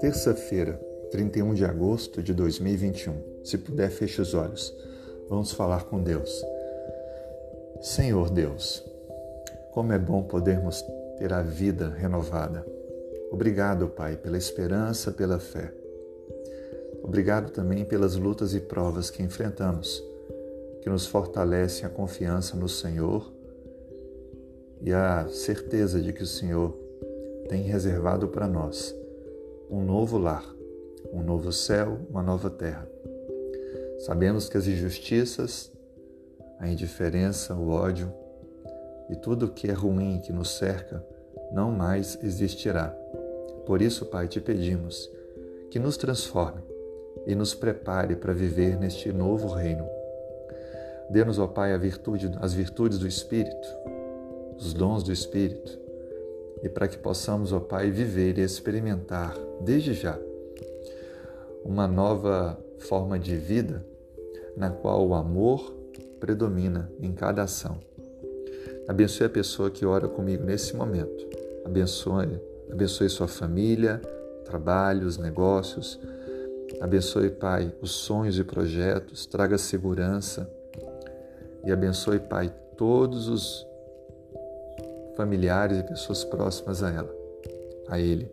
Terça-feira, 31 de agosto de 2021. Se puder, feche os olhos. Vamos falar com Deus. Senhor Deus, como é bom podermos ter a vida renovada. Obrigado, Pai, pela esperança, pela fé. Obrigado também pelas lutas e provas que enfrentamos, que nos fortalecem a confiança no Senhor e a certeza de que o Senhor tem reservado para nós um novo lar, um novo céu, uma nova terra. Sabemos que as injustiças, a indiferença, o ódio e tudo o que é ruim que nos cerca não mais existirá. Por isso, Pai, te pedimos que nos transforme e nos prepare para viver neste novo reino. Dê-nos, ó Pai, virtude, as virtudes do Espírito, os dons do Espírito, e para que possamos, ó Pai, viver e experimentar desde já uma nova forma de vida na qual o amor predomina em cada ação. Abençoe a pessoa que ora comigo nesse momento. Abençoe, abençoe sua família, trabalhos, negócios. Abençoe, Pai, os sonhos e projetos, traga segurança. E abençoe, Pai, todos os familiares e pessoas próximas a ela, a ele.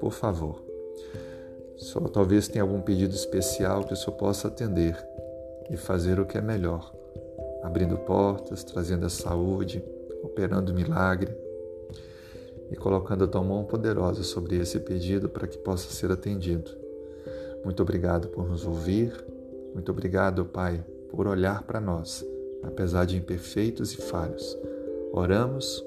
Por favor. Só talvez tenha algum pedido especial que o Senhor possa atender e fazer o que é melhor, abrindo portas, trazendo a saúde, operando milagre e colocando a tua mão poderosa sobre esse pedido para que possa ser atendido. Muito obrigado por nos ouvir, muito obrigado, Pai, por olhar para nós, apesar de imperfeitos e falhos. Oramos